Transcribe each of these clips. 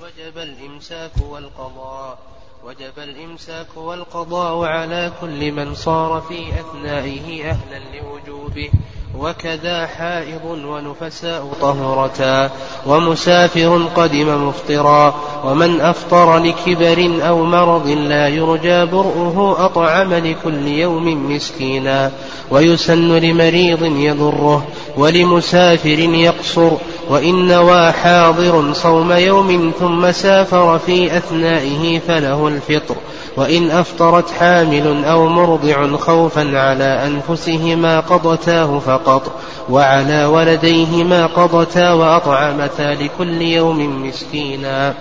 وجب الإمساك والقضاء وجب الإمساك والقضاء على كل من صار في أثنائه أهلا لوجوبه. وكذا حائض ونفساء طهرتا ومسافر قدم مفطرا ومن أفطر لكبر أو مرض لا يرجى برؤه أطعم لكل يوم مسكينا. ويسن لمريض يضره ولمسافر يقصر وإن نوى حاضر صوم يوم ثم سافر في أثنائه فله الفطر. وإن أفطرت حامل أو مرضع خوفا على أنفسهما قضتاه فقط وعلى ولديهما قضتا وأطعمتا لكل يوم مسكينا.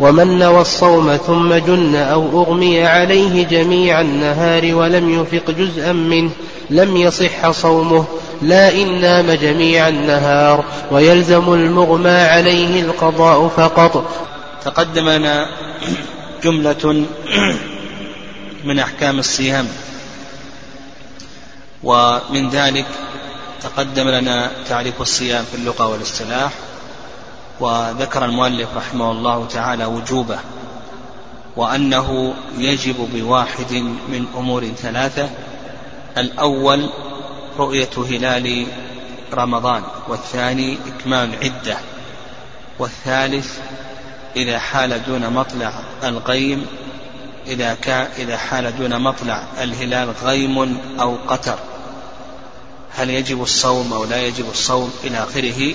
ومن نوى الصوم ثم جن أو أغمي عليه جميع النهار ولم يفق جزءا منه لم يصح صومه لا إن نام جميع النهار ويلزم المغمى عليه القضاء فقط. تقدم لنا جملة من أحكام الصيام. ومن ذلك تقدم لنا تعريف الصيام في اللغة والاصطلاح وذكر المؤلف رحمه الله تعالى وجوبه وأنه يجب بواحد من أمور ثلاثة الأول رؤية هلال رمضان والثاني إكمال عدة والثالث إذا حال دون مطلع الغيم إذا كان إذا حال دون مطلع الهلال غيم أو قتر. هل يجب الصوم أو لا يجب الصوم إلى آخره؟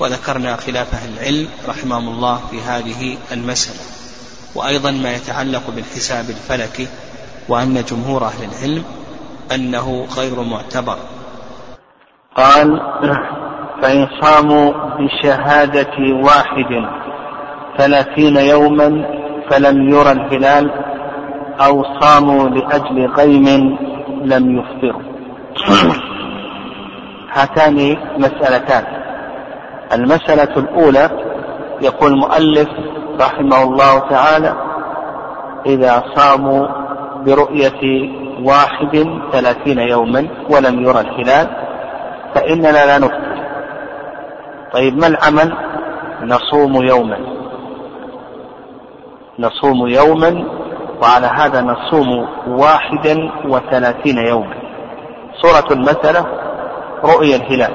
وذكرنا خلاف أهل العلم رحمهم الله في هذه المسألة. وأيضا ما يتعلق بالحساب الفلكي وأن جمهور أهل العلم أنه غير معتبر. قال فإن صاموا بشهادة واحد ثلاثين يوما فلم يرى الهلال أو صاموا لأجل غيم لم يفطروا. هاتان مسألتان. المسألة الأولى يقول المؤلف رحمه الله تعالى إذا صاموا برؤية واحد ثلاثين يوما ولم يرى الهلال فإننا لا نفطر. طيب ما العمل؟ نصوم يوما. نصوم يوما وعلى هذا نصوم واحدا وثلاثين يوما. صورة المسألة رؤية الهلال.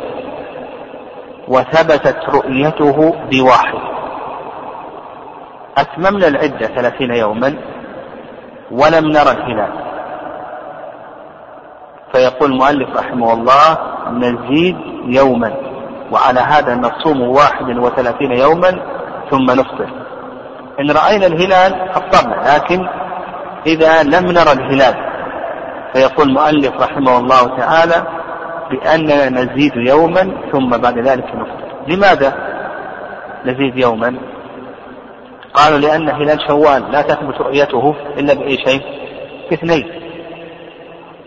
وثبتت رؤيته بواحد. أتممنا العدة ثلاثين يوما ولم نرى الهلال. فيقول المؤلف رحمه الله نزيد يوما. وعلى هذا نصوم واحد وثلاثين يوما ثم نفطر. إن رأينا الهلال أفطرنا لكن إذا لم نرى الهلال. فيقول المؤلف رحمه الله تعالى بأننا نزيد يوما ثم بعد ذلك نفطر. لماذا نزيد يوما؟ قالوا لأن هلال شوال لا تثبت رؤيته إلا بأي شيء؟ باثنين.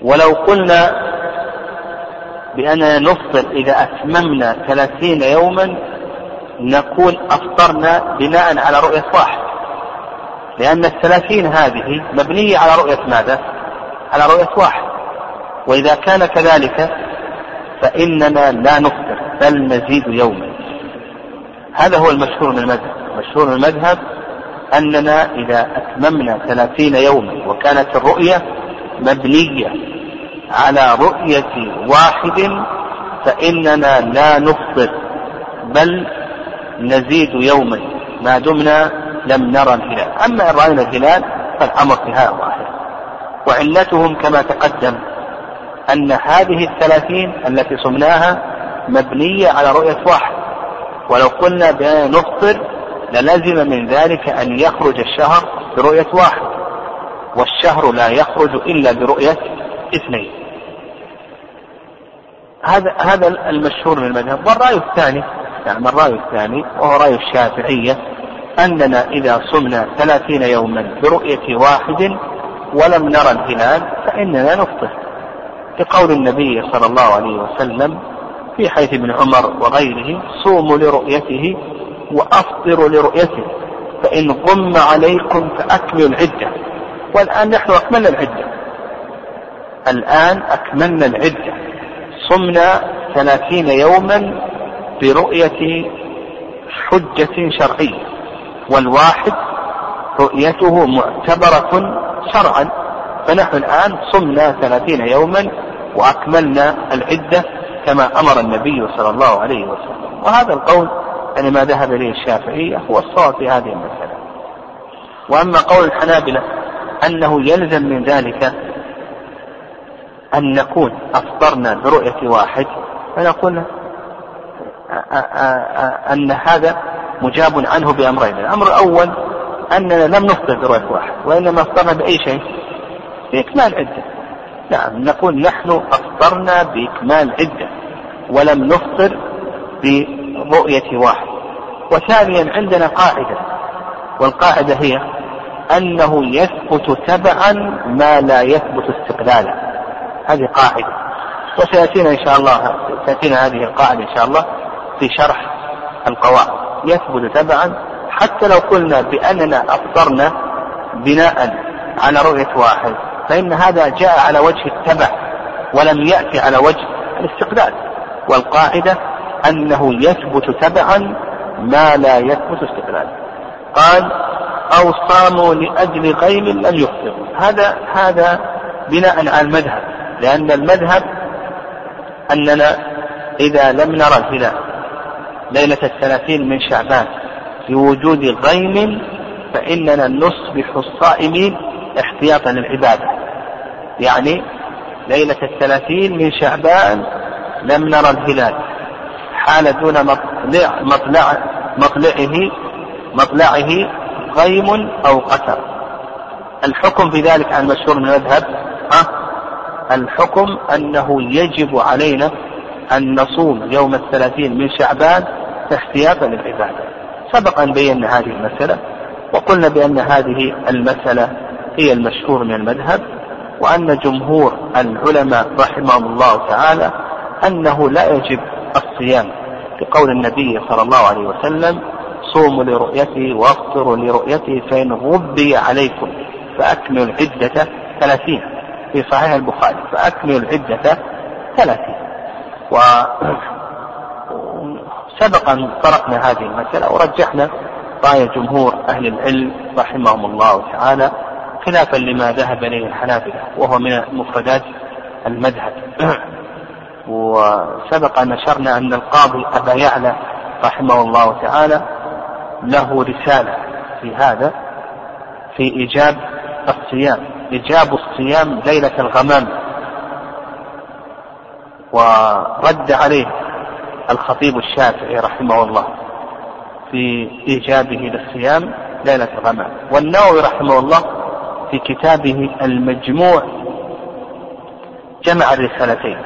ولو قلنا بأننا نفطر إذا أتممنا ثلاثين يوما نقول أفطرنا بناء على رؤية واحد لأن الثلاثين هذه مبنية على رؤية ماذا؟ على رؤية واحد. وإذا كان كذلك فإننا لا نفطر بل نزيد يوما. هذا هو المشهور من المذهب. مشهور من المذهب أننا إذا أتممنا ثلاثين يوما وكانت الرؤية مبنية على رؤية واحد فإننا لا نفطر بل نزيد يوما. ما دمنا لم نرى الهلال. أما إن رأينا الهلال فالأمر في هذا ظاهر وعلتهم كما تقدم أن هذه الثلاثين التي صمناها مبنية على رؤية واحد. ولو قلنا بأننا نفطر للزم من ذلك أن يخرج الشهر برؤية واحد. والشهر لا يخرج إلا برؤية اثنين. هذا هذا المشهور من المذهب. والرأي الثاني يعني الرأي الثاني وهو رأي الشافعية أننا إذا صمنا ثلاثين يوما برؤية واحد ولم نرى الهلال فإننا نفطر. لقول النبي صلى الله عليه وسلم في حيث ابن عمر وغيره صوموا لرؤيته وأفطروا لرؤيته فإن غم عليكم فأكملوا العدة. والآن نحن أكملنا العدة. الآن أكملنا العدة. صمنا ثلاثين يوما برؤية حجة شرعية. والواحد رؤيته معتبرة شرعا. فنحن الآن صمنا ثلاثين يوما وأكملنا العدة كما أمر النبي صلى الله عليه وسلم. وهذا القول يعني ما ذهب إليه الشافعية هو الصواب في هذه المسألة. وأما قول الحنابلة أنه يلزم من ذلك أن نكون أفطرنا برؤية واحد فنقول أن هذا مجاب عنه بأمرين. الأمر الأول أننا لم نفطر برؤية واحد وإنما أفطرنا بأي شيء؟ بإكمال عدة. نعم نقول نحن أفطرنا بإكمال عدة ولم نفطر برؤية واحد. وثانيا عندنا قاعدة والقاعدة هي أنه يثبت تبعا ما لا يثبت استقلالا. هذه قاعدة. وسيأتينا إن شاء الله تأتينا هذه القاعدة إن شاء الله في شرح القواعد. يثبت تبعا حتى لو قلنا بأننا أفطرنا بناء على رؤية واحد فإن هذا جاء على وجه التبع ولم يأتي على وجه الاستقلال. والقاعدة أنه يثبت تبعا ما لا يثبت استقلالا قال أو صاموا لأجل غيم لم يفطروا هذا هذا بناء على المذهب لأن المذهب أننا إذا لم نرى الهلال ليلة الثلاثين من شعبان. بوجود غيم فإننا نصبح الصائمين احتياطا للعبادة. يعني ليلة الثلاثين من شعبان لم نرى الهلال. حال دون مطلع مطلع مطلعه مطلعه غيم أو قتر. الحكم في ذلك عن المشهور من المذهب ها؟ الحكم أنه يجب علينا أن نصوم يوم الثلاثين من شعبان احتياطا للعبادة. سبق أن بينا هذه المسألة وقلنا بأن هذه المسألة هي المشهور من المذهب وأن جمهور العلماء رحمهم الله تعالى أنه لا يجب الصيام. بقول النبي صلى الله عليه وسلم صوموا لرؤيته وافطروا لرؤيته فإن غبي عليكم فأكملوا العدة ثلاثين. في صحيح البخاري فأكملوا العدة ثلاثين. و سبق أن طرقنا هذه المسألة ورجحنا رأي جمهور أهل العلم رحمهم الله تعالى خلافا لما ذهب إليه الحنابلة وهو من مفردات المذهب. وسبق أن نشرنا أن القاضي أبا يعلى رحمه الله تعالى له رسالة في هذا في إيجاب الصيام إيجاب الصيام ليلة الغمام. ورد عليه الخطيب الشافعي رحمه الله في إيجابه للصيام ليلة الغمام والنووي رحمه الله في كتابه المجموع جمع الرسالتين.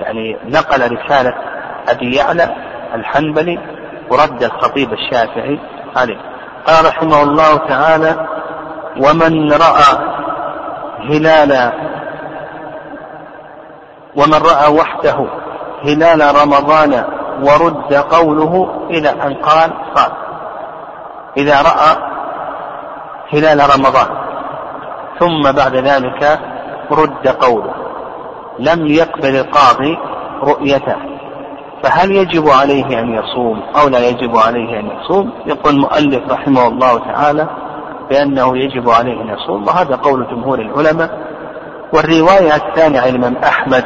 يعني نقل رسالة أبي يعلى الحنبلي ورد الخطيب الشافعي عليه. قال رحمه الله تعالى ومن رأى هلال ومن رأى وحده هلال رمضان ورد قوله إلى أن قال قال إذا رأى هلال رمضان ثم بعد ذلك رد قوله لم يقبل القاضي رؤيته. فهل يجب عليه أن يصوم أو لا يجب عليه أن يصوم؟ يقول المؤلف رحمه الله تعالى بأنه يجب عليه أن يصوم وهذا قول جمهور العلماء. والرواية الثانية عن الإمام أحمد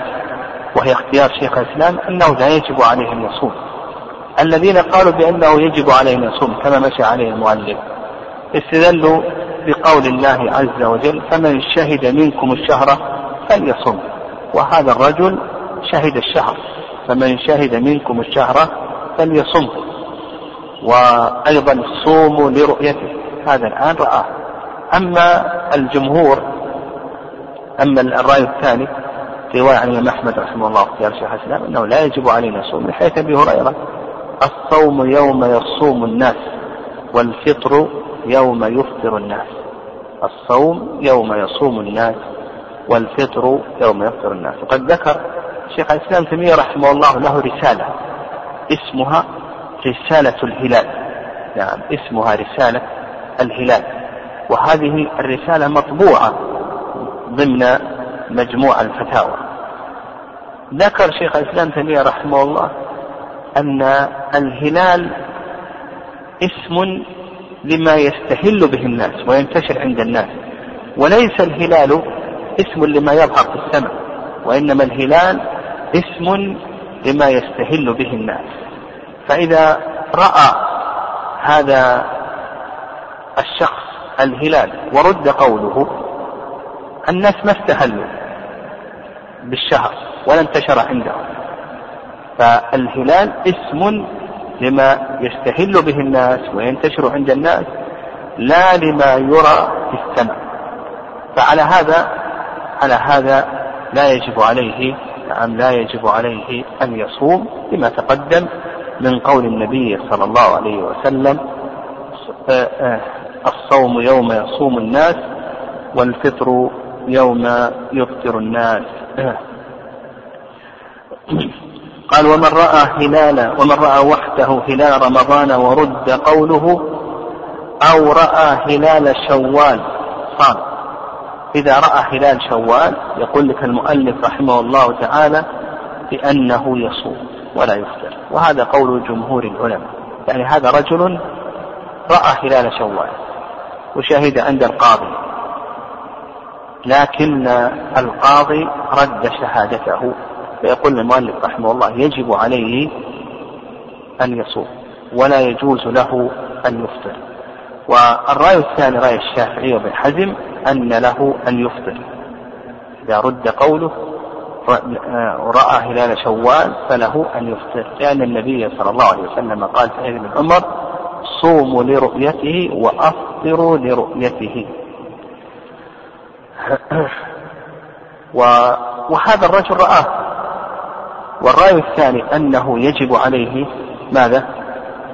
وهي اختيار شيخ الإسلام أنه لا يجب عليه أن يصوم. الذين قالوا بأنه يجب عليه أن يصوم كما مشى عليه المؤلف. استدلوا بقول الله عز وجل فمن شهد منكم الشهر فليصم وهذا الرجل شهد الشهر. فمن شهد منكم الشهر فليصم وأيضا صوموا لرؤيته. هذا الآن رآه. أما الجمهور أما الرأي الثاني رواية عن الإمام أحمد رحمه الله اختيار شيخ الإسلام أنه لا يجب علينا الصوم من حيث أبي هريرة الصوم يوم يصوم الناس والفطر يوم يفطر الناس. الصوم يوم يصوم الناس والفطر يوم يفطر الناس. وقد ذكر شيخ الإسلام تيمية رحمه الله له رسالة اسمها رسالة الهلال. نعم اسمها رسالة الهلال. وهذه الرسالة مطبوعة ضمن مجموع الفتاوى. ذكر شيخ الإسلام تيمية رحمه الله أن الهلال اسم لما يستهل به الناس وينتشر عند الناس وليس الهلال اسم لما يظهر في السماء وإنما الهلال اسم لما يستهل به الناس. فإذا رأى هذا الشخص الهلال ورد قوله الناس ما استهلوا بالشهر ولا انتشر عندهم فالهلال اسم لما يستهل به الناس وينتشر عند الناس لا لما يرى في السماء. فعلى هذا على هذا لا يجب عليه نعم لا يجب عليه أن يصوم لما تقدم من قول النبي صلى الله عليه وسلم آه، آه، الصوم يوم يصوم الناس والفطر يوم يفطر الناس. قال ومن رأى هلال ومن رأى وحده هلال رمضان ورد قوله أو رأى هلال شوال صام. إذا رأى هلال شوال يقول لك المؤلف رحمه الله تعالى بأنه يصوم ولا يفطر. وهذا قول جمهور العلماء. يعني هذا رجل رأى هلال شوال وشهد عند القاضي. لكن القاضي رد شهادته. فيقول المؤلف رحمه الله يجب عليه أن يصوم ولا يجوز له أن يفطر. والرأي الثاني رأي الشافعي وابن حزم أن له أن يفطر. إذا رد قوله رأى هلال شوال فله أن يفطر. لأن النبي صلى الله عليه وسلم قال في ابن عمر صوموا لرؤيته وأفطروا لرؤيته. وهذا الرجل رآه. والرأي الثاني أنه يجب عليه ماذا؟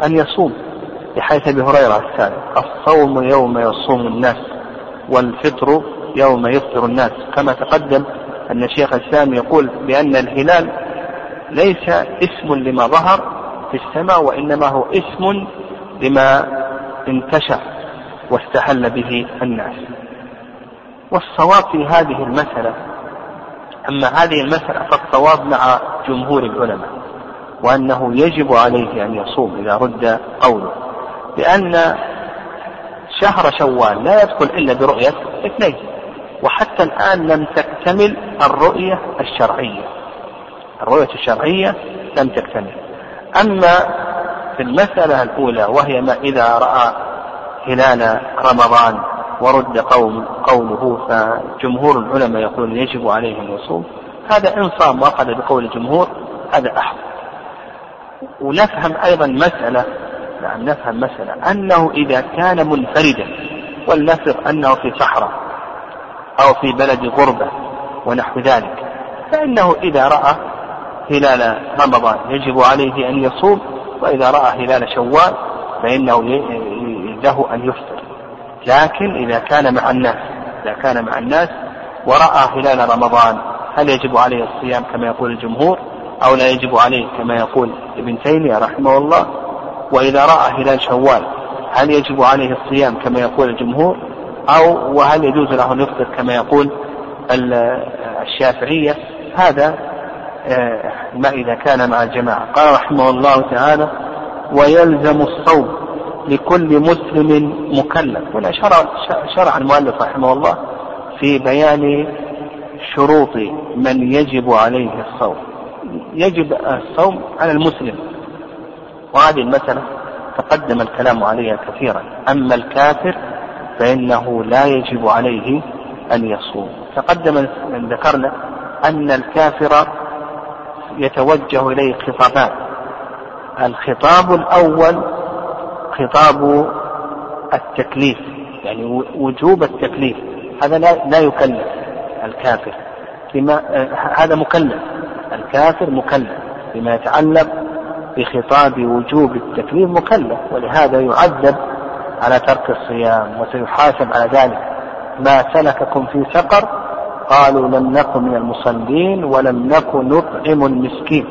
أن يصوم بحيث أبي هريرة الثاني. الصوم يوم يصوم الناس والفطر يوم يفطر الناس. كما تقدم أن شيخ الإسلام يقول بأن الهلال ليس اسم لما ظهر في السماء وإنما هو اسم لما انتشر واستحل به الناس. والصواب في هذه المسألة. أما هذه المسألة فالصواب مع جمهور العلماء وأنه يجب عليه أن يصوم إذا رد قوله. لأن شهر شوال لا يدخل إلا برؤية اثنين وحتى الآن لم تكتمل الرؤية الشرعية. الرؤية الشرعية لم تكتمل. أما في المسألة الأولى وهي ما إذا رأى هلال رمضان ورد قول قوله فجمهور العلماء يقولون يجب عليه يصوم هذا إن صام وأخذ بقول الجمهور هذا أحسن ونفهم أيضا مسألة نعم نفهم مسألة. أنه إذا كان منفردا ولنفرض أنه في صحراء أو في بلد غربة ونحو ذلك فإنه إذا رأى هلال رمضان يجب عليه أن يصوم وإذا رأى هلال شوال فإنه له أن يفطر. لكن إذا كان مع الناس إذا كان مع الناس ورأى هلال رمضان هل يجب عليه الصيام كما يقول الجمهور أو لا يجب عليه كما يقول ابن تيمية رحمه الله؟ وإذا رأى هلال شوال هل يجب عليه الصيام كما يقول الجمهور؟ أو وهل يجوز له أن يفطر كما يقول الشافعية؟ هذا آه، ما إذا كان مع الجماعة. قال رحمه الله تعالى ويلزم الصوم لكل مسلم مكلف. هنا شرع, شرع المؤلف رحمه الله في بيان شروط من يجب عليه الصوم. يجب الصوم على المسلم. وهذه المسألة تقدم الكلام عليها كثيرا. أما الكافر فإنه لا يجب عليه أن يصوم. تقدم ذكرنا أن الكافر يتوجه إليه خطابان. الخطاب الأول خطاب التكليف يعني وجوب التكليف هذا لا, لا يكلف الكافر بما هذا مكلف الكافر مكلف بما يتعلق بخطاب وجوب التكليف مكلف ولهذا يعذب على ترك الصيام وسيحاسب على ذلك. ما سلككم في سقر قالوا لم نكن من المصلين ولم نكن نطعم المسكين.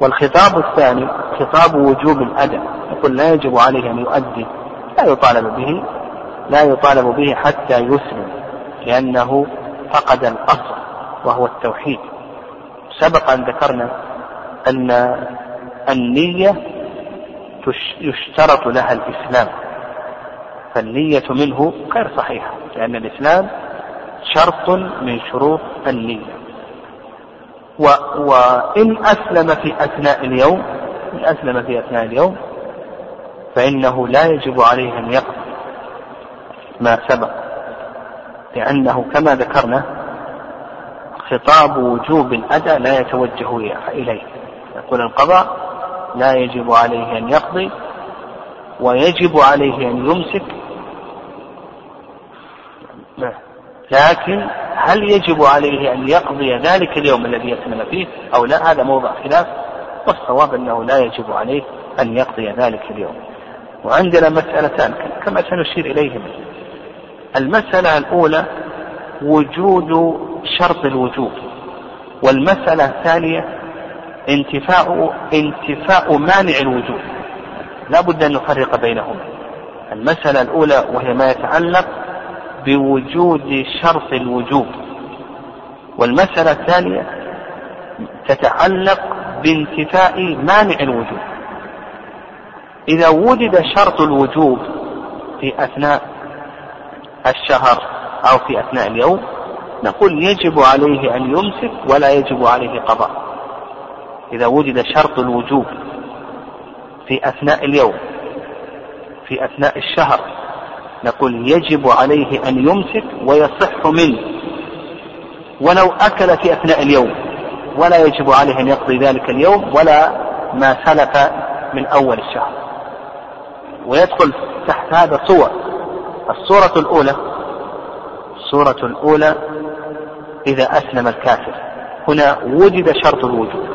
والخطاب الثاني خطاب وجوب الأداء يقول لا يجب عليه أن يؤدي لا يطالب به لا يطالب به حتى يسلم لأنه فقد الأصل وهو التوحيد. سبق أن ذكرنا أن النية يشترط لها الإسلام. فالنية منه غير صحيحة لأن الإسلام شرط من شروط النية. و وإن أسلم في أثناء اليوم إن أسلم في أثناء اليوم فإنه لا يجب عليه أن يقضي ما سبق لأنه كما ذكرنا خطاب وجوب الأداء لا يتوجه إليه. يقول القضاء لا يجب عليه أن يقضي ويجب عليه أن يمسك. لكن هل يجب عليه أن يقضي ذلك اليوم الذي يسلم فيه أو لا؟ هذا موضع خلاف والصواب أنه لا يجب عليه أن يقضي ذلك اليوم. وعندنا مسألتان كما سنشير إليهما. المسألة الأولى وجود شرط الوجوب والمسألة الثانية انتفاء انتفاء مانع الوجوب. لا بد أن نفرق بينهما. المسألة الأولى وهي ما يتعلق بوجود شرط الوجوب. والمسألة الثانية تتعلق بانتفاء مانع الوجوب. إذا وجد شرط الوجوب في أثناء الشهر أو في أثناء اليوم نقول يجب عليه أن يمسك ولا يجب عليه قضاء. إذا وجد شرط الوجوب في أثناء اليوم في أثناء الشهر نقول يجب عليه أن يمسك ويصح منه. ولو أكل في أثناء اليوم ولا يجب عليه أن يقضي ذلك اليوم ولا ما سلف من أول الشهر. ويدخل تحت هذا صور الصورة الأولى الصورة الأولى إذا أسلم الكافر. هنا وجد شرط الوجود.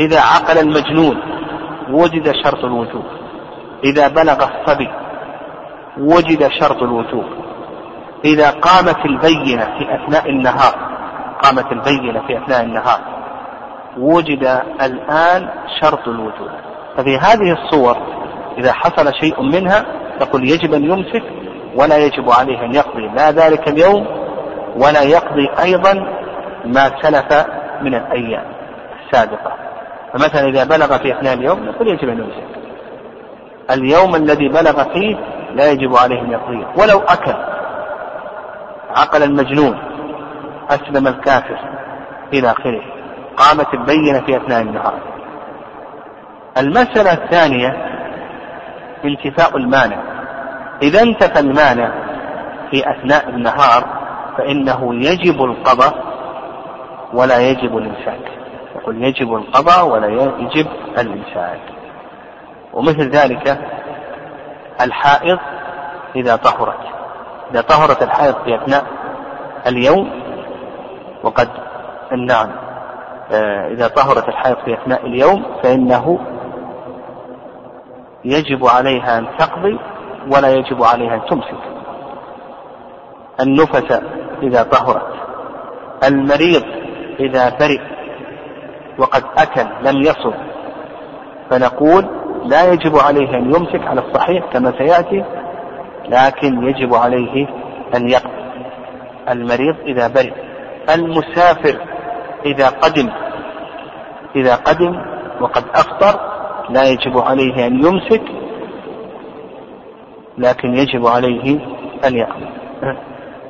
إذا عقل المجنون وجد شرط الوجود. إذا بلغ الصبي وجد شرط الوجوب إذا قامت البينة في أثناء النهار قامت البينة في أثناء النهار وجد الآن شرط الوجوب ففي هذه الصور إذا حصل شيء منها نقول يجب أن يمسك ولا يجب عليه أن يقضي. لا ذلك اليوم ولا يقضي أيضا ما سلف من الأيام السابقة. فمثلا إذا بلغ في أثناء اليوم نقول يجب أن يمسك. اليوم الذي بلغ فيه لا يجب عليه يقضيه. ولو أكل عقل المجنون أسلم الكافر إلى آخره. قامت البينة في أثناء النهار. المسألة الثانية انتفاء المانع. إذا انتفى المانع في أثناء النهار فإنه يجب القضاء ولا يجب الإمساك يقول يجب القضاء ولا يجب الإمساك ومثل ذلك الحائض إذا طهرت. إذا طهرت الحائض في أثناء اليوم وقد نعم آه، إذا طهرت الحائض في أثناء اليوم فإنه يجب عليها أن تقضي ولا يجب عليها أن تمسك. النفس إذا طهرت المريض إذا برئ وقد أكل لم يصم فنقول لا يجب عليه أن يمسك على الصحيح كما سيأتي لكن يجب عليه أن يقضي المريض إذا برئ المسافر إذا قدم إذا قدم وقد أفطر لا يجب عليه أن يمسك لكن يجب عليه أن يقضي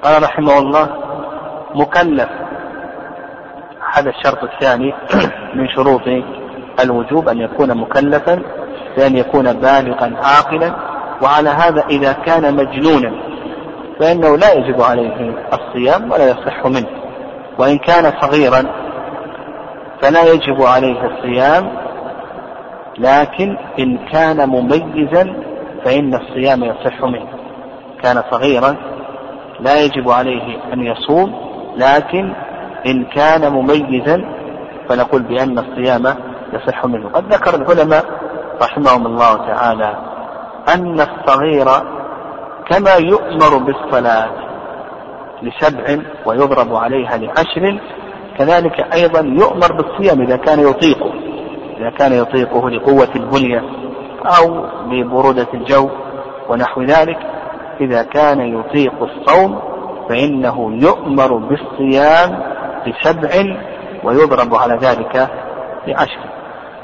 قال رحمه الله مكلف. هذا الشرط الثاني من شروط الوجوب أن يكون مكلفا. بأن يكون بالغا عاقلا وعلى هذا إذا كان مجنونا فإنه لا يجب عليه الصيام ولا يصح منه. وإن كان صغيرا فلا يجب عليه الصيام لكن إن كان مميزا فإن الصيام يصح منه. كان صغيرا لا يجب عليه أن يصوم لكن إن كان مميزا فنقول بأن الصيام يصح منه. قد ذكر العلماء رحمهم الله تعالى أن الصغير كما يؤمر بالصلاة لسبع ويضرب عليها لعشر كذلك أيضا يؤمر بالصيام إذا كان يطيقه إذا كان يطيقه لقوة البنية أو لبرودة الجو ونحو ذلك. إذا كان يطيق الصوم فإنه يؤمر بالصيام لسبع ويضرب على ذلك لعشر.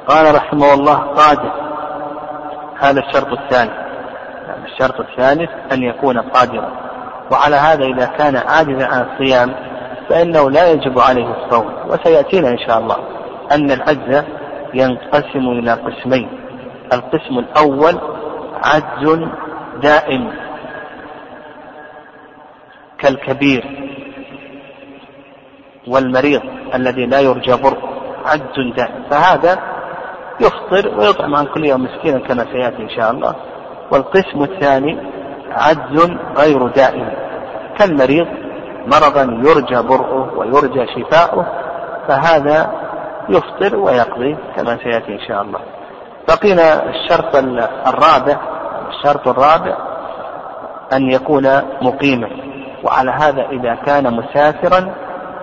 قال رحمه الله قادر. هذا الشرط الثاني. الشرط الثالث أن يكون قادرا. وعلى هذا إذا كان عاجزا عن الصيام فإنه لا يجب عليه الصوم. وسيأتينا إن شاء الله أن العجز ينقسم إلى قسمين. القسم الأول عجز دائم. كالكبير والمريض الذي لا يرجى برؤه. عجز دائم. فهذا يفطر ويطعم عن كل يوم مسكينا كما سيأتي إن شاء الله. والقسم الثاني عجز غير دائم. كالمريض مرضا يرجى برؤه ويرجى شفاؤه فهذا يفطر ويقضي كما سيأتي إن شاء الله. بقينا الشرط الرابع الشرط الرابع أن يكون مقيما. وعلى هذا إذا كان مسافرا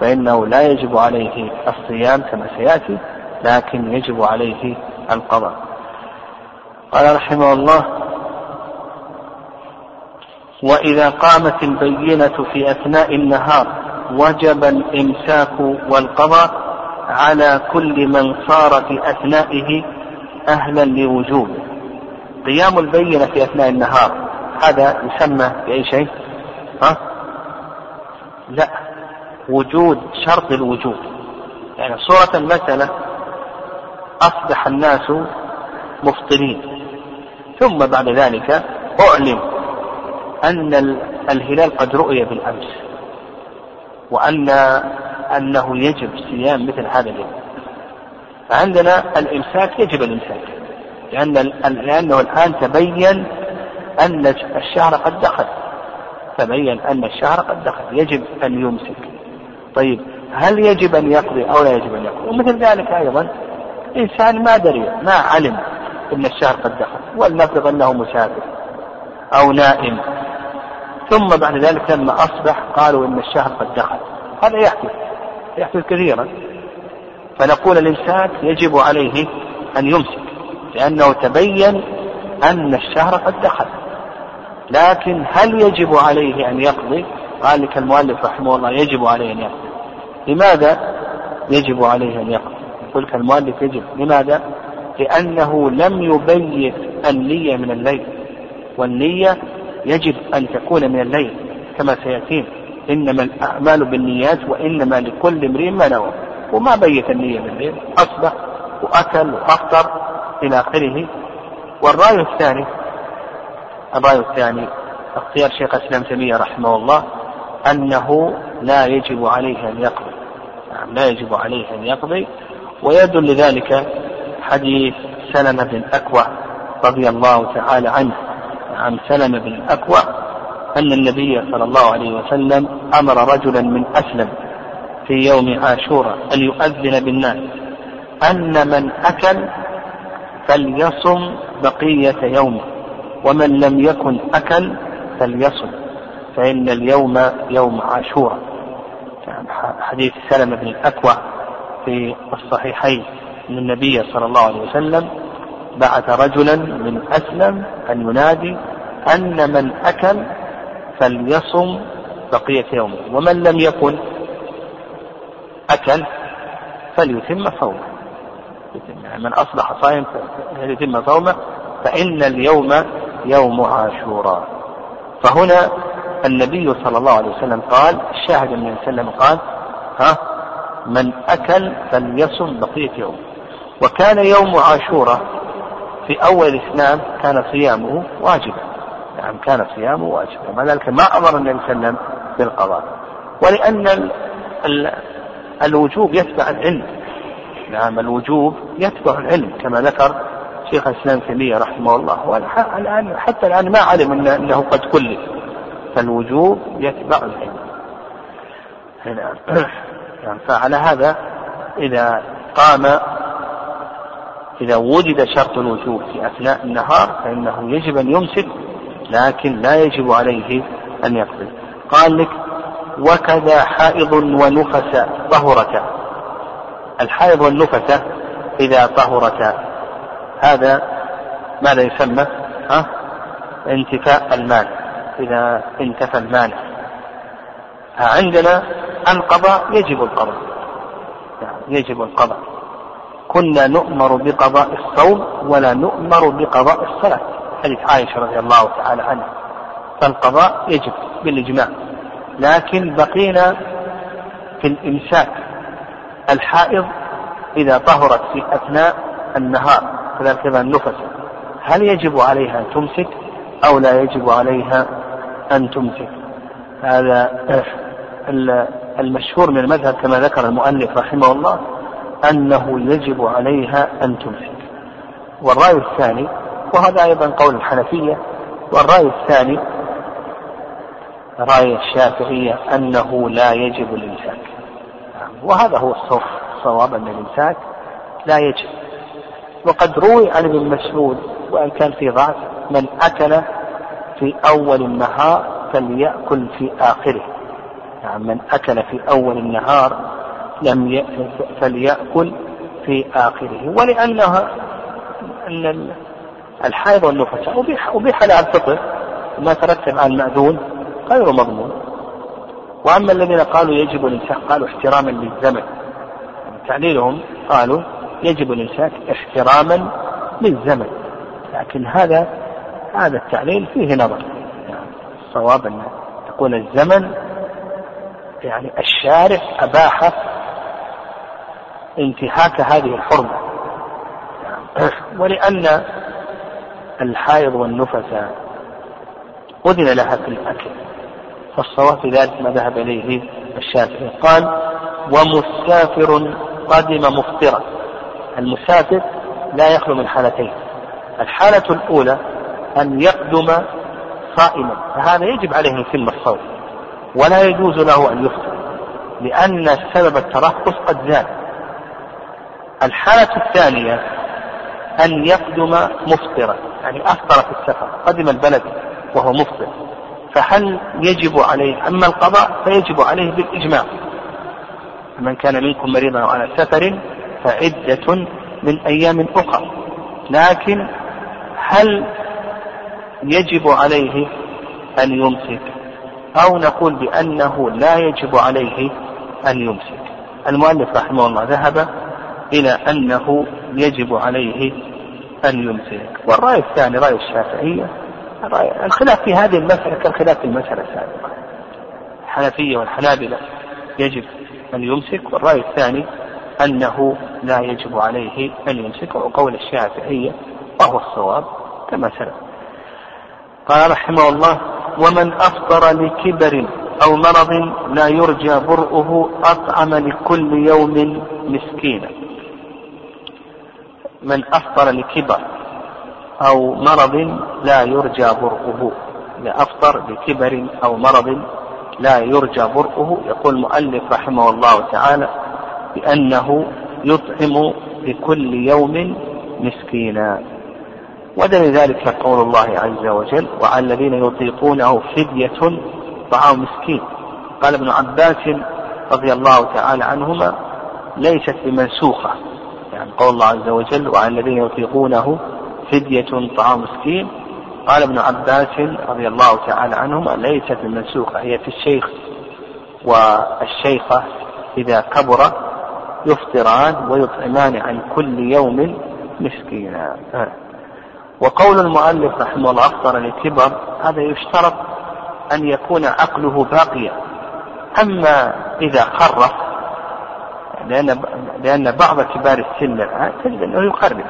فإنه لا يجب عليه الصيام كما سيأتي لكن يجب عليه القضاء. قال رحمه الله وإذا قامت البينة في أثناء النهار وجب الإمساك والقضاء على كل من صار في أثنائه أهلا لوجوبه قيام البينة في أثناء النهار هذا يسمى بأي شيء؟ ها؟ لا وجود شرط الوجود. يعني صورة المسألة أصبح الناس مفطرين ثم بعد ذلك أعلم أن الهلال قد رؤي بالأمس وأن أنه يجب صيام مثل هذا اليوم. فعندنا الإمساك يجب الإمساك لأن لأنه الآن تبين أن الشهر قد دخل. تبين أن الشهر قد دخل يجب أن يمسك. طيب هل يجب أن يقضي أو لا يجب أن يقضي؟ ومثل ذلك أيضا إنسان ما دري ما علم أن الشهر قد دخل ولنفرض أنه مسافر أو نائم. ثم بعد ذلك لما أصبح قالوا إن الشهر قد دخل. هذا يحدث يحدث كثيرا. فنقول الإمساك يجب عليه أن يمسك لأنه تبين أن الشهر قد دخل. لكن هل يجب عليه أن يقضي؟ قال لك المؤلف رحمه الله يجب عليه أن يقضي. لماذا يجب عليه أن يقضي؟ لك المؤلف يجب لماذا؟ لأنه لم يبيت النية من الليل والنية يجب أن تكون من الليل كما سيأتين إنما الأعمال بالنيات وإنما لكل امرئ ما نوى. وما بيت النية من الليل؟ أصبح وأكل وأفطر إلى آخره. والرأي الثاني الرأي الثاني اختيار شيخ الإسلام تيمية رحمه الله أنه لا يجب عليه أن يقضي. نعم لا يجب عليه أن يقضي. ويدل لذلك حديث سلمة بن أكوع رضي الله تعالى عنه عن سلمة بن أكوع أن النبي صلى الله عليه وسلم أمر رجلا من أسلم في يوم عاشوراء أن يؤذن بالناس. أن من أكل فليصم بقية يومه ومن لم يكن أكل فليصم فإن اليوم يوم عاشوراء حديث سلمة بن الأكوع في الصحيحين أن النبي صلى الله عليه وسلم بعث رجلا من أسلم أن ينادي أن من أكل فليصم بقية يومه ومن لم يكن أكل فليتم صومه. يعني من أصبح صائم فليتم صومه فإن اليوم يوم عاشوراء. فهنا النبي صلى الله عليه وسلم قال الشاهد من وسلم قال ها من أكل فليصم بقية يوم. وكان يوم عاشوراء في أول الإسلام كان صيامه واجبا. نعم كان صيامه واجبا. مع ذلك؟ ما أمر النبي صلى الله عليه وسلم بالقضاء. ولأن ال ال الوجوب يتبع العلم. نعم الوجوب يتبع العلم كما ذكر شيخ الإسلام تيمية رحمه الله. والآن حتى الآن ما علم أنه قد كلف. فالوجوب يتبع العلم. نعم. فعلى هذا إذا قام إذا وجد شرط الوجوب في أثناء النهار فإنه يجب أن يمسك لكن لا يجب عليه أن يقضي قال لك وكذا حائض ونفس طهرتا الحائض والنفس إذا طهرتا هذا ماذا يسمى؟ ها؟ انتفاء المال. إذا انتفى المانع عندنا القضاء يجب القضاء. يجب القضاء. كنا نؤمر بقضاء الصوم ولا نؤمر بقضاء الصلاة. حديث عائشة رضي الله تعالى عنها. فالقضاء يجب بالإجماع. لكن بقينا في الإمساك. الحائض إذا طهرت في أثناء النهار كذلك النفس هل يجب عليها أن تمسك أو لا يجب عليها أن تمسك؟ هذا المشهور من المذهب كما ذكر المؤلف رحمه الله أنه يجب عليها أن تمسك والرأي الثاني وهذا أيضا قول الحنفية والرأي الثاني رأي الشافعية أنه لا يجب الإمساك وهذا هو الصواب أن الإمساك لا يجب. وقد روي عن ابن مسعود وإن كان في ضعف من أكل في أول النهار فليأكل في آخره. يعني من أكل في أول النهار لم فليأكل في آخره. ولأنها أن الحائض والنفساء. أبيح, أبيح لها الفطر وما ترتب على المأذون غير مضمون. وأما الذين قالوا يجب الإمساك قالوا احتراما للزمن. تعليلهم قالوا يجب الإمساك احتراما للزمن. لكن هذا هذا التعليل فيه نظر. يعني الصواب أن تقول الزمن يعني الشارع أباح انتهاك هذه الحرمة. ولأن الحائض والنفس أذن لها في الأكل فالصواب في ذلك ما ذهب إليه الشافعي. قال ومسافر قدم مفطرا المسافر لا يخلو من حالتين الحالة الأولى أن يقدم صائما فهذا يجب عليه أن يتم الصوم. ولا يجوز له أن يفطر لأن سبب الترخص قد زال الحالة الثانية أن يقدم مفطرا يعني أفطر في السفر قدم البلد وهو مفطر. فهل يجب عليه أما القضاء فيجب عليه بالإجماع. من كان منكم مريضا أو على سفر فعدة من أيام أخرى. لكن هل يجب عليه أن يمسك؟ أو نقول بأنه لا يجب عليه أن يمسك. المؤلف رحمه الله ذهب إلى أنه يجب عليه أن يمسك. والرأي الثاني رأي الشافعية الخلاف في هذه المسألة كالخلاف في المسألة السابقة. الحنفية والحنابلة يجب أن يمسك والرأي الثاني أنه لا يجب عليه أن يمسك وقول الشافعية وهو الصواب كما سلف قال رحمه الله ومن أفطر لكبر أو مرض لا يرجى برؤه أطعم لكل يوم مسكينا من أفطر لكبر أو مرض لا يرجى برؤه. إذا أفطر لكبر أو مرض لا يرجى برؤه. يقول المؤلف رحمه الله تعالى بأنه يطعم لكل يوم مسكينا. ودل ذلك قول الله عز وجل وعلى الذين يطيقونه فدية طعام مسكين. قال ابن عباس رضي الله تعالى عنهما ليست بمنسوخة. يعني قول الله عز وجل وعلى الذين يطيقونه فدية طعام مسكين. قال ابن عباس رضي الله تعالى عنهما ليست بمنسوخة. هي في الشيخ والشيخة إذا كبر يفطران ويطعمان عن كل يوم مسكينا. وقول المؤلف رحمه الله أفطر لكبر هذا يشترط أن يكون عقله باقيا. أما إذا خرف لأن لأن بعض كبار السن الآن تجد أنه يخرف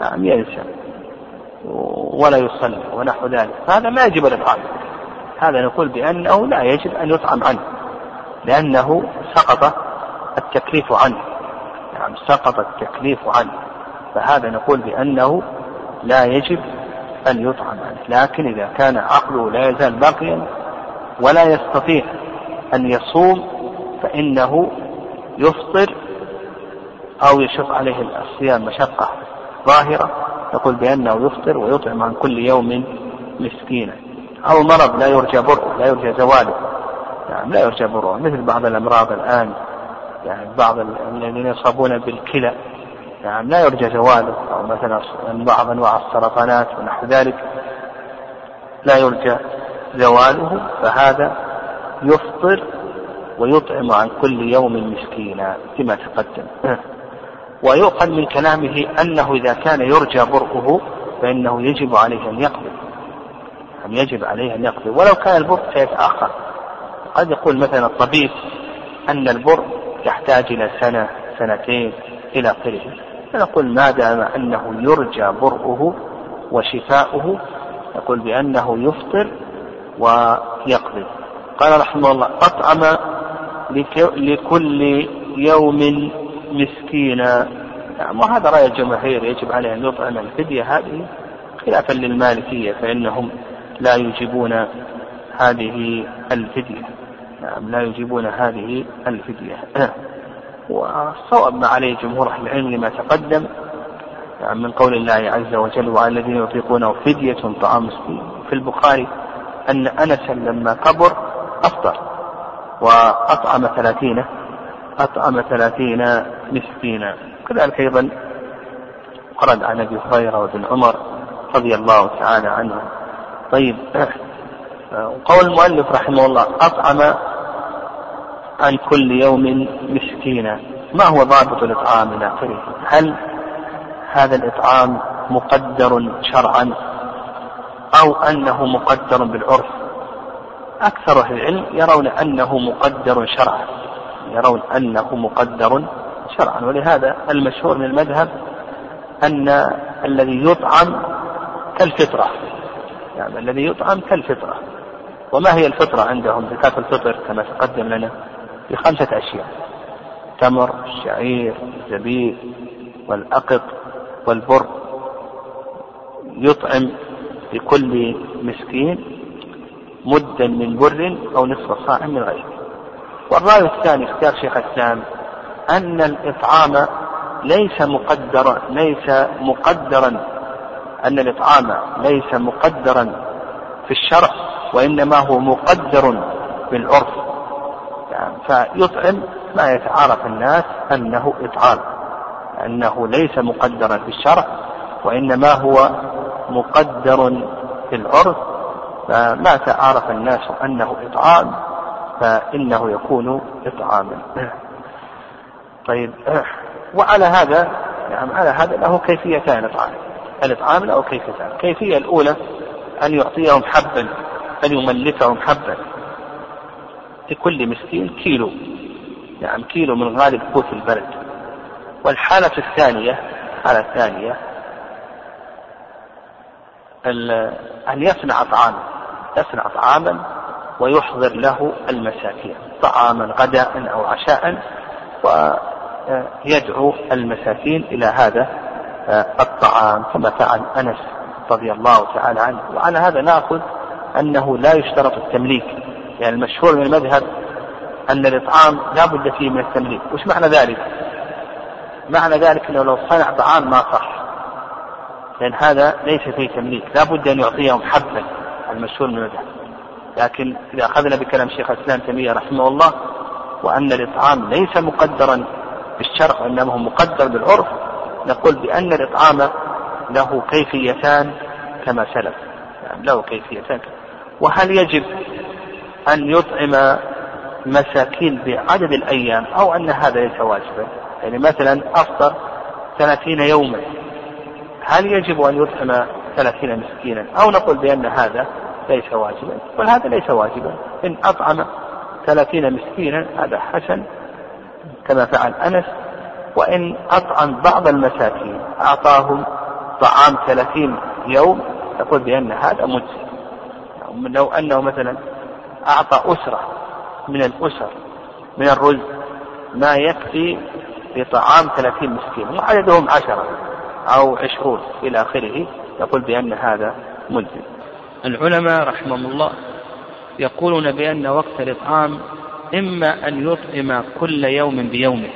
نعم ينسى. ولا يصلي ونحو ذلك. هذا ما يجب الإطعام هذا نقول بأنه لا يجب أن يطعم عنه لأنه سقط التكليف عنه. نعم سقط التكليف عنه. فهذا نقول بأنه لا يجب أن يطعم لكن إذا كان عقله لا يزال باقيا ولا يستطيع أن يصوم فإنه يفطر أو يشق عليه الصيام مشقة ظاهرة نقول بأنه يفطر ويطعم عن كل يوم مسكينا. أو مرض لا يرجى برؤه لا يرجى زواله. يعني لا يرجى برؤه مثل بعض الأمراض الآن. يعني بعض الذين يصابون بالكلى. يعني لا يرجى زواله أو مثلا بعض أنواع السرطانات ونحو ذلك. لا يرجى زواله فهذا يفطر ويطعم عن كل يوم مسكينا كما تقدم. ويؤخذ من كلامه أنه إذا كان يرجى برؤه فإنه يجب عليه أن يقضي. أن يجب عليه أن يقضي. ولو كان البر سيتأخر. قد يقول مثلا الطبيب أن البر يحتاج إلى سنة سنتين إلى آخره. فنقول ما دام أنه يرجى برؤه وشفاؤه نقول بأنه يفطر ويقضي. قال رحمه الله أطعم لكل يوم مسكينا. نعم وهذا رأي الجماهير يجب عليه أن يطعم الفدية هذه خلافا للمالكية فإنهم لا يجيبون هذه الفدية. نعم لا يجيبون هذه الفدية. والصواب ما عليه جمهور أهل العلم لما تقدم يعني من قول الله عز وجل وعلى الذين يطيقونه فدية طعام مسكين. في البخاري أن أنسا لما كبر أفطر وأطعم ثلاثين أطعم ثلاثين مسكينا. كذلك أيضا ورد عن أبي هريرة وابن عمر رضي الله تعالى عنهم طيب قول المؤلف رحمه الله أطعم عن كل يوم مسكينا. ما هو ضابط الإطعام إلى آخره؟ هل هذا الإطعام مقدر شرعا أو أنه مقدر بالعرف؟ أكثر أهل العلم يرون أنه مقدر شرعا. يرون أنه مقدر شرعا. ولهذا المشهور من المذهب أن الذي يطعم كالفطرة. يعني الذي يطعم كالفطرة. وما هي الفطرة عندهم؟ زكاة الفطر كما تقدم لنا. بخمسة أشياء تمر الشعير الزبيب والأقط والبر يطعم لكل مسكين مدا من بر أو نصف صاع من غيره والرأي الثاني اختيار شيخ الإسلام أن الإطعام ليس مقدرا ليس مقدرا. أن الإطعام ليس مقدرا في الشرع وإنما هو مقدر بالعرف. فيطعم ما يتعارف الناس أنه إطعام أنه ليس مقدرا في الشرع وإنما هو مقدر في العرف فما تعارف الناس أنه إطعام فإنه يكون إطعاما. طيب وعلى هذا نعم على هذا له كيفيتان الإطعام الإطعام له كيفيتان. الكيفية الأولى أن يعطيهم حبا أن يملكهم حبا. لكل مسكين كيلو. نعم كيلو من غالب قوت البلد والحالة الثانية الحالة الثانية أن يصنع طعاما. يصنع طعاما ويحضر له المساكين طعاما غداء أو عشاء ويدعو المساكين إلى هذا الطعام. كما فعل أنس رضي الله تعالى عنه. وعلى هذا نأخذ أنه لا يشترط التمليك. يعني المشهور من المذهب أن الإطعام لا بد فيه من التمليك. وش معنى ذلك؟ معنى ذلك أنه لو صنع طعام ما صح. لأن هذا ليس فيه تمليك. لا بد أن يعطيهم حبا المشهور من المذهب. لكن إذا أخذنا بكلام شيخ الإسلام تيمية رحمه الله وأن الإطعام ليس مقدرا بالشرع وإنما هو مقدر بالعرف نقول بأن الإطعام له كيفيتان كما سلف. يعني له كيفيتان. وهل يجب أن يطعم مساكين بعدد الأيام أو أن هذا ليس واجبا يعني مثلا أفطر ثلاثين يوما. هل يجب أن يطعم ثلاثين مسكينا؟ أو نقول بأن هذا ليس واجبا. وهذا ليس واجبا. إن أطعم ثلاثين مسكينا هذا حسن كما فعل أنس. وإن أطعم بعض المساكين أعطاهم طعام ثلاثين يوم نقول بأن هذا مجزي لو أنه مثلا أعطى أسرة من الأسر من الرز ما يكفي لطعام ثلاثين مسكين وعددهم عشرة أو عشرون إلى آخره يقول بأن هذا ملزم. العلماء رحمهم الله يقولون بأن وقت الإطعام إما أن يطعم كل يوم بيومه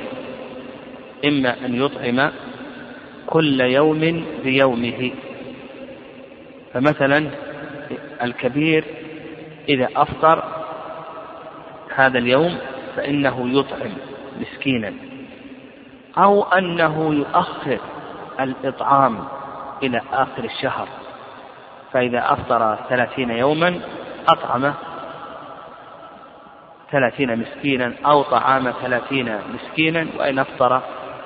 إما أن يطعم كل يوم بيومه. فمثلا الكبير إذا أفطر هذا اليوم فإنه يطعم مسكينا. أو أنه يؤخر الإطعام إلى آخر الشهر. فإذا أفطر ثلاثين يوما أطعم ثلاثين مسكينا أو طعام ثلاثين مسكينا. وإن أفطر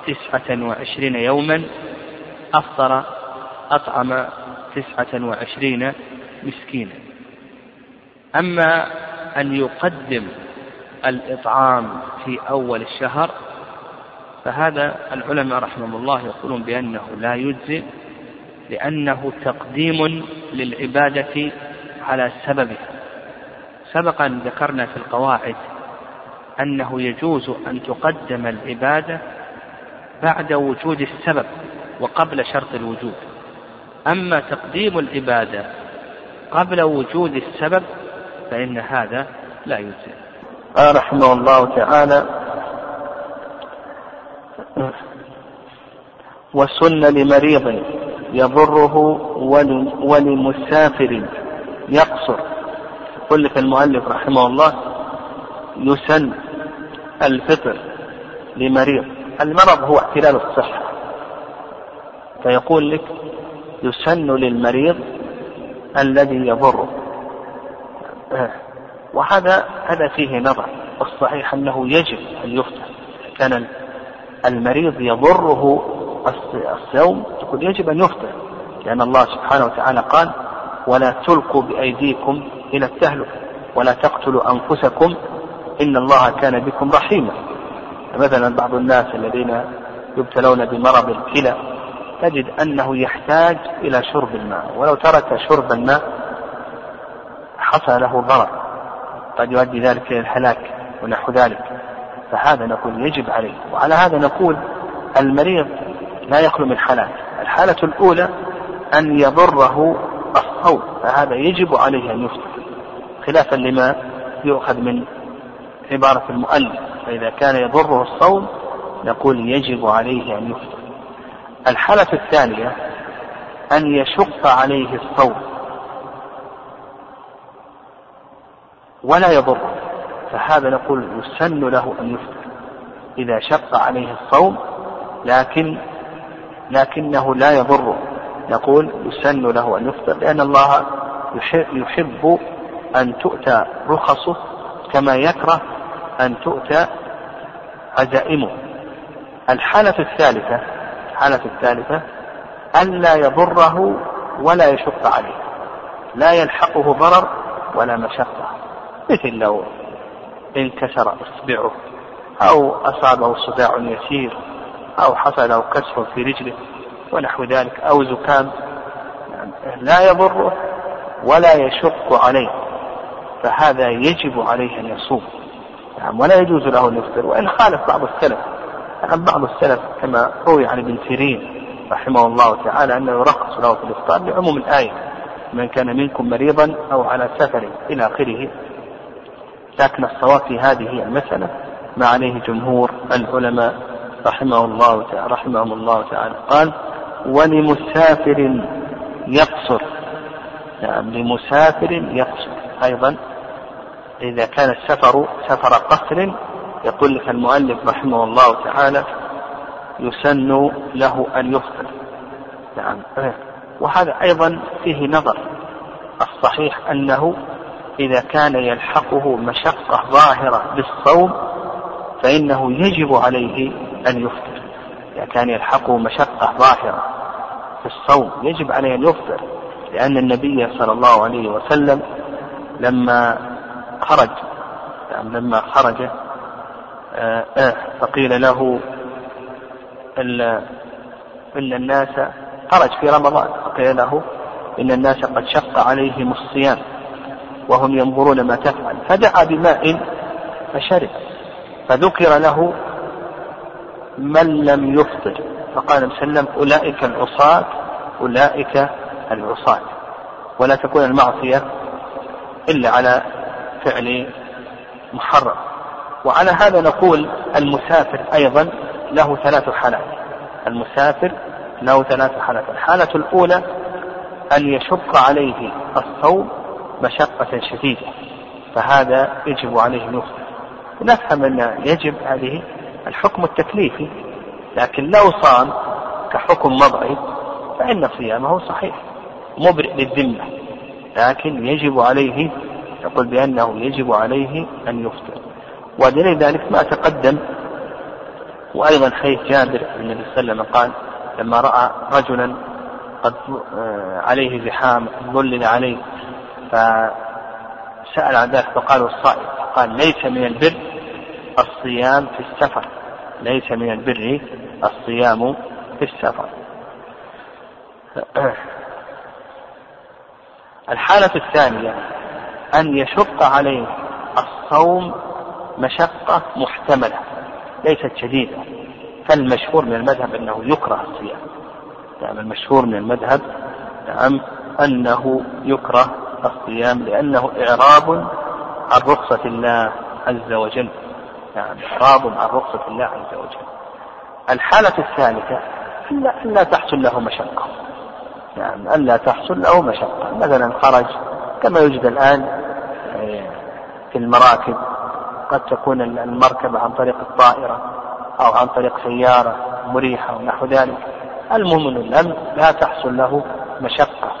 تسعة وعشرين يوما أفطر أطعم تسعة وعشرين مسكينا. أما أن يقدم الإطعام في أول الشهر فهذا العلماء رحمهم الله يقولون بأنه لا يجزي لأنه تقديم للعبادة على سببها. سبق أن ذكرنا في القواعد أنه يجوز أن تقدم العبادة بعد وجود السبب وقبل شرط الوجود. أما تقديم العبادة قبل وجود السبب فإن هذا لا يجزي قال رحمه الله تعالى وسن لمريض يضره ولمسافر يقصر. يقول لك المؤلف رحمه الله يسن الفطر لمريض. المرض هو اعتلال الصحة. فيقول لك يسن للمريض الذي يضره. وهذا هذا فيه نظر والصحيح أنه يجب أن يفتح كان المريض يضره الصوم تقول يجب أن يفتح لأن الله سبحانه وتعالى قال ولا تلقوا بأيديكم إلى التهلكة ولا تقتلوا أنفسكم إن الله كان بكم رحيما. مثلا بعض الناس الذين يبتلون بمرض الكلى تجد أنه يحتاج إلى شرب الماء ولو ترك شرب الماء حصل له ضرر قد يؤدي ذلك إلى الهلاك ونحو ذلك. فهذا نقول يجب عليه. وعلى هذا نقول المريض لا يخلو من حالات. الحالة الأولى أن يضره الصوم فهذا يجب عليه أن يفطر خلافا لما يؤخذ من عبارة المؤلف. فإذا كان يضره الصوم نقول يجب عليه أن يفطر الحالة الثانية أن يشق عليه الصوم. ولا يضر. فهذا نقول يسن له أن يفطر إذا شق عليه الصوم لكن لكنه لا يضره نقول يسن له أن يفطر لأن الله يحب أن تؤتى رخصه كما يكره أن تؤتى عزائمه. الحالة الثالثة الحالة الثالثة ألا يضره ولا يشق عليه. لا يلحقه ضرر ولا مشقة. مثل لو انكسر إصبعه أو أصابه صداع يسير أو حصل له كسر في رجله ونحو ذلك أو زكام لا يضره ولا يشق عليه فهذا يجب عليه أن يصوم. نعم ولا يجوز له أن يفطر وإن خالف بعض السلف. نعم بعض السلف كما روي عن ابن سيرين رحمه الله تعالى أنه يرخص له في الإفطار بعموم الآية من كان منكم مريضا أو على سفر إلى آخره لكن الصواب في هذه المسألة ما عليه جمهور العلماء رحمه الله تعالى رحمهم الله تعالى. قال ولمسافر يقصر. نعم لمسافر يقصر. أيضا إذا كان السفر سفر قصر يقول لك المؤلف رحمه الله تعالى يسن له أن يفطر. نعم وهذا أيضا فيه نظر. الصحيح أنه إذا كان يلحقه مشقة ظاهرة بالصوم فإنه يجب عليه أن يفطر. إذا كان يلحقه مشقة ظاهرة في الصوم يجب عليه أن يفطر لأن النبي صلى الله عليه وسلم لما خرج لما خرج آه آه فقيل له إن الناس خرج في رمضان فقيل له إن الناس قد شق عليهم الصيام. وهم ينظرون ما تفعل. فدعا بماء فشرب. فذكر له من لم يفطر. فقال وسلم أولئك العصاة أولئك العصاة. ولا تكون المعصية إلا على فعل محرم. وعلى هذا نقول المسافر أيضا له ثلاث حالات. المسافر له ثلاث حالات. الحالة الأولى أن يشق عليه الصوم مشقة شديدة فهذا يجب عليه يفطر نفهم أن يجب عليه الحكم التكليفي لكن لو صام كحكم وضعي فإن صيامه صحيح مبرئ للذمة. لكن يجب عليه يقول بأنه يجب عليه أن يفطر ودليل ذلك ما تقدم وأيضا حديث جابر النبي صلى الله عليه وسلم قال لما رأى رجلا قد آه، عليه زحام ظلل عليه فسأل عن ذلك فقال الصائم قال ليس من البر الصيام في السفر ليس من البر الصيام في السفر. الحالة الثانية أن يشق عليه الصوم مشقة محتملة ليست شديدة. فالمشهور من المذهب أنه يكره الصيام. نعم المشهور من المذهب نعم أنه يكره الصيام لأنه إعراض عن رخصة الله عز وجل. نعم إعراض عن رخصة الله عز وجل. الحالة الثالثة ألا, ألا تحصل له مشقة. نعم ألا تحصل له مشقة. مثلا خرج كما يوجد الآن في المراكب. قد تكون المركبة عن طريق الطائرة أو عن طريق سيارة مريحة ونحو ذلك. المهم أنه لا تحصل له مشقة.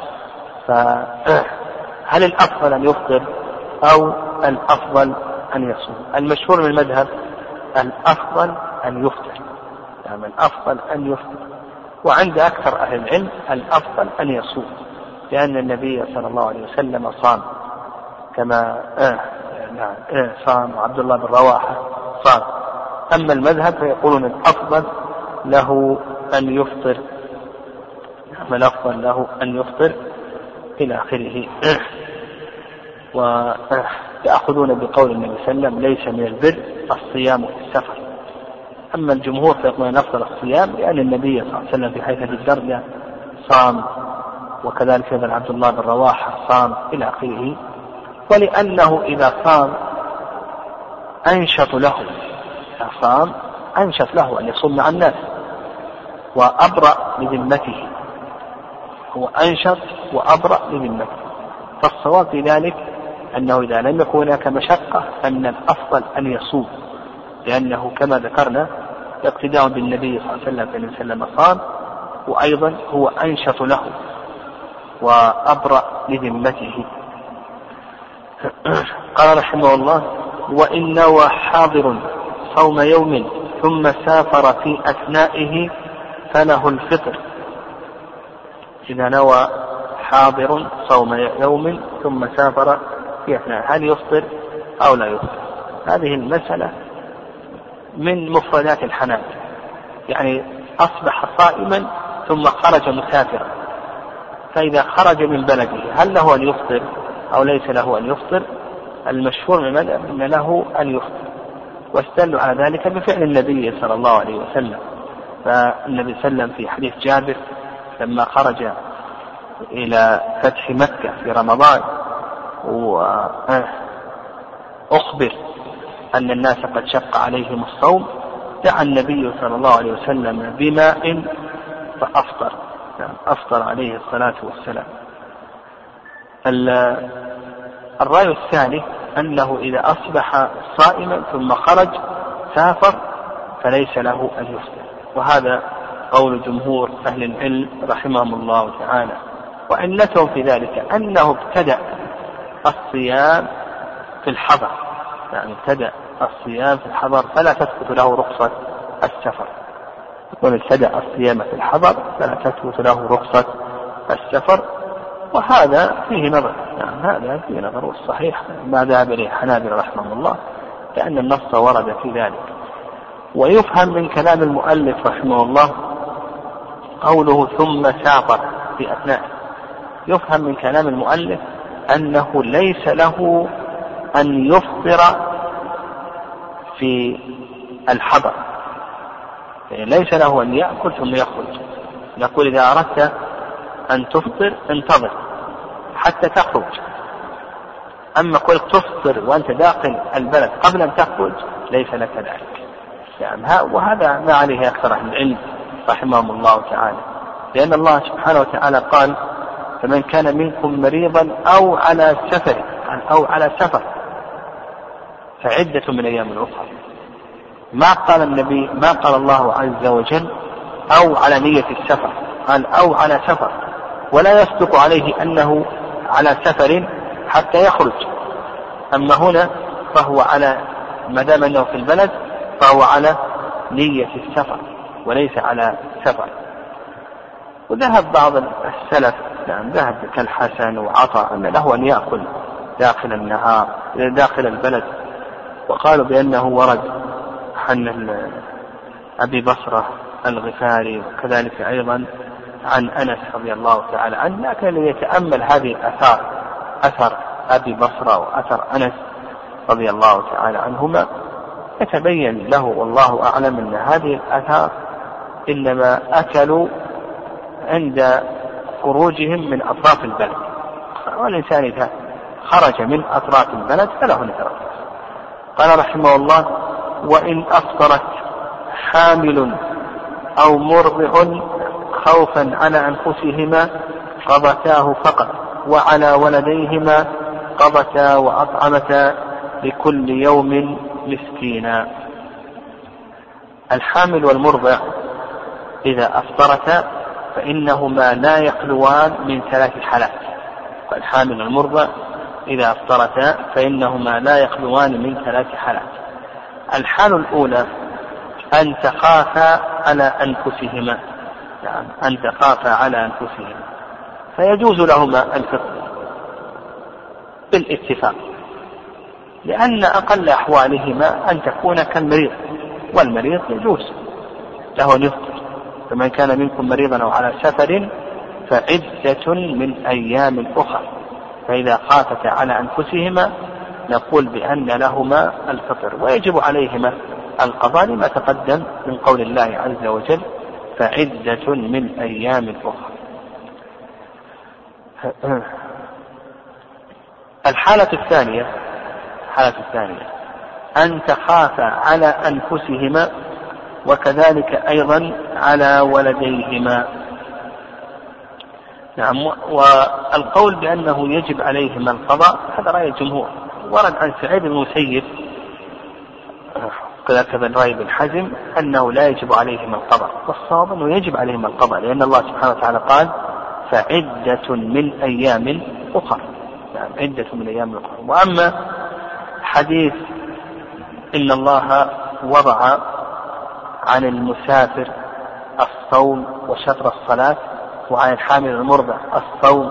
فهل الأفضل أن يفطر أو الأفضل أن يصوم؟ المشهور من المذهب الأفضل أن يفطر. يعني الأفضل أن يفطر. وعند أكثر أهل العلم الأفضل أن يصوم لأن النبي صلى الله عليه وسلم صام كما آه نعم آه صام وعبد الله بن رواحة صام. أما المذهب فيقولون الأفضل له أن يفطر. نعم الأفضل له أن يفطر إلى آخره. ويأخذون بقول النبي صلى الله عليه وسلم ليس من البر الصيام في السفر. أما الجمهور فيقولون أفضل الصيام لأن النبي صلى الله عليه وسلم في حيث الدرجة صام وكذلك أيضا عبد الله بن رواحة صام إلى آخره. ولأنه إذا صام أنشط له إذا صام أنشط له أن يصوم مع الناس وأبرأ لذمته. هو أنشط وأبرأ لذمته فالصواب في ذلك أنه إذا لم يكن هناك مشقة فإن الأفضل أن يصوم. لأنه كما ذكرنا اقتداء بالنبي صلى الله عليه وسلم فإن وسلم صام وأيضا هو أنشط له وأبرأ لذمته. قال رحمه الله وإن نوى حاضر صوم يوم ثم سافر في أثنائه فله الفطر. إذا نوى حاضر صوم يوم ثم سافر في أثناء هل يفطر أو لا يفطر؟ هذه المسألة من مفردات الحنابلة يعني أصبح صائما ثم خرج مسافرا. فإذا خرج من بلده هل له أن يفطر أو ليس له أن يفطر؟ المشهور من المذهب أن له أن يفطر. واستدلوا على ذلك بفعل النبي صلى الله عليه وسلم. فالنبي صلى الله عليه وسلم في حديث جابر لما خرج إلى فتح مكة في رمضان وأخبر أن الناس قد شق عليهم الصوم دعا النبي صلى الله عليه وسلم بماء فأفطر أفطر عليه الصلاة والسلام. الرأي الثاني أنه إذا أصبح صائما ثم خرج سافر فليس له أن يفطر وهذا قول جمهور أهل العلم رحمهم الله تعالى وعلتهم في ذلك أنه ابتدأ الصيام في الحضر. يعني ابتدأ الصيام في الحضر فلا تثبت له رخصة السفر. يكون ابتدأ الصيام في الحضر فلا تثبت له رخصة السفر. وهذا فيه نظر يعني هذا فيه نظر والصحيح ما ذهب إليه حنابل رحمه الله لأن النص ورد في ذلك. ويفهم من كلام المؤلف رحمه الله قوله ثم سافر في أثناء. يفهم من كلام المؤلف أنه ليس له أن يفطر في الحضر. يعني ليس له أن يأكل ثم يخرج. نقول إذا أردت أن تفطر انتظر حتى تخرج. أما قلت تفطر وأنت داخل البلد قبل أن تخرج ليس لك ذلك. يعني وهذا ما عليه أكثر أهل العلم. رحمهم الله تعالى. لأن الله سبحانه وتعالى قال فمن كان منكم مريضا أو على سفر أو على سفر فعدة من أيام أخرى. ما قال النبي ما قال الله عز وجل أو على نية السفر قال أو على سفر. ولا يصدق عليه أنه على سفر حتى يخرج. أما هنا فهو على ما دام أنه في البلد فهو على نية السفر. وليس على سفر وذهب بعض السلف نعم ذهب كالحسن وعطاء أن له أن يأكل داخل النهار داخل البلد. وقالوا بأنه ورد عن أبي بصرة الغفاري وكذلك أيضا عن أنس رضي الله تعالى عنه. لكن الذي يتأمل هذه الآثار أثر أبي بصرة وأثر أنس رضي الله تعالى عنهما. يتبين له والله أعلم أن هذه الآثار إنما أكلوا عند خروجهم من أطراف البلد. والإنسان إذا خرج من أطراف البلد فله يترخص قال رحمه الله وإن أفطرت حامل أو مرضع خوفا على أنفسهما قضتاه فقط وعلى ولديهما قضتا وأطعمتا لكل يوم مسكينا. الحامل والمرضع إذا أفطرتا فإنهما لا يخلوان من ثلاث حالات فالحامل والمرضع إذا أفطرتا فإنهما لا يخلوان من ثلاث حالات. الحال الأولى أن تخافا على أنفسهما. نعم أن تخافا على أنفسهما. فيجوز لهما الفطر بالاتفاق لأن أقل أحوالهما أن تكون كالمريض والمريض يجوز له أن يفطر فمن كان منكم مريضا أو على سفر فعدة من أيام أخرى فإذا خافتا على أنفسهما نقول بأن لهما الفطر ويجب عليهما القضاء لما تقدم من قول الله عز وجل فعدة من أيام أخرى الحالة الثانية الحالة الثانية أن تخاف على أنفسهما وكذلك أيضا على ولديهما. نعم والقول بأنه يجب عليهما القضاء هذا رأي الجمهور. ورد عن سعيد بن المسيب كذلك ابن رأي بن حزم أنه لا يجب عليهما القضاء. والصواب أنه يجب عليهما القضاء لأن الله سبحانه وتعالى قال فعدة من أيام أخرى نعم عدة من أيام أخرى وأما حديث إن الله وضع عن المسافر الصوم وشطر الصلاة وعن الحامل المرضع الصوم.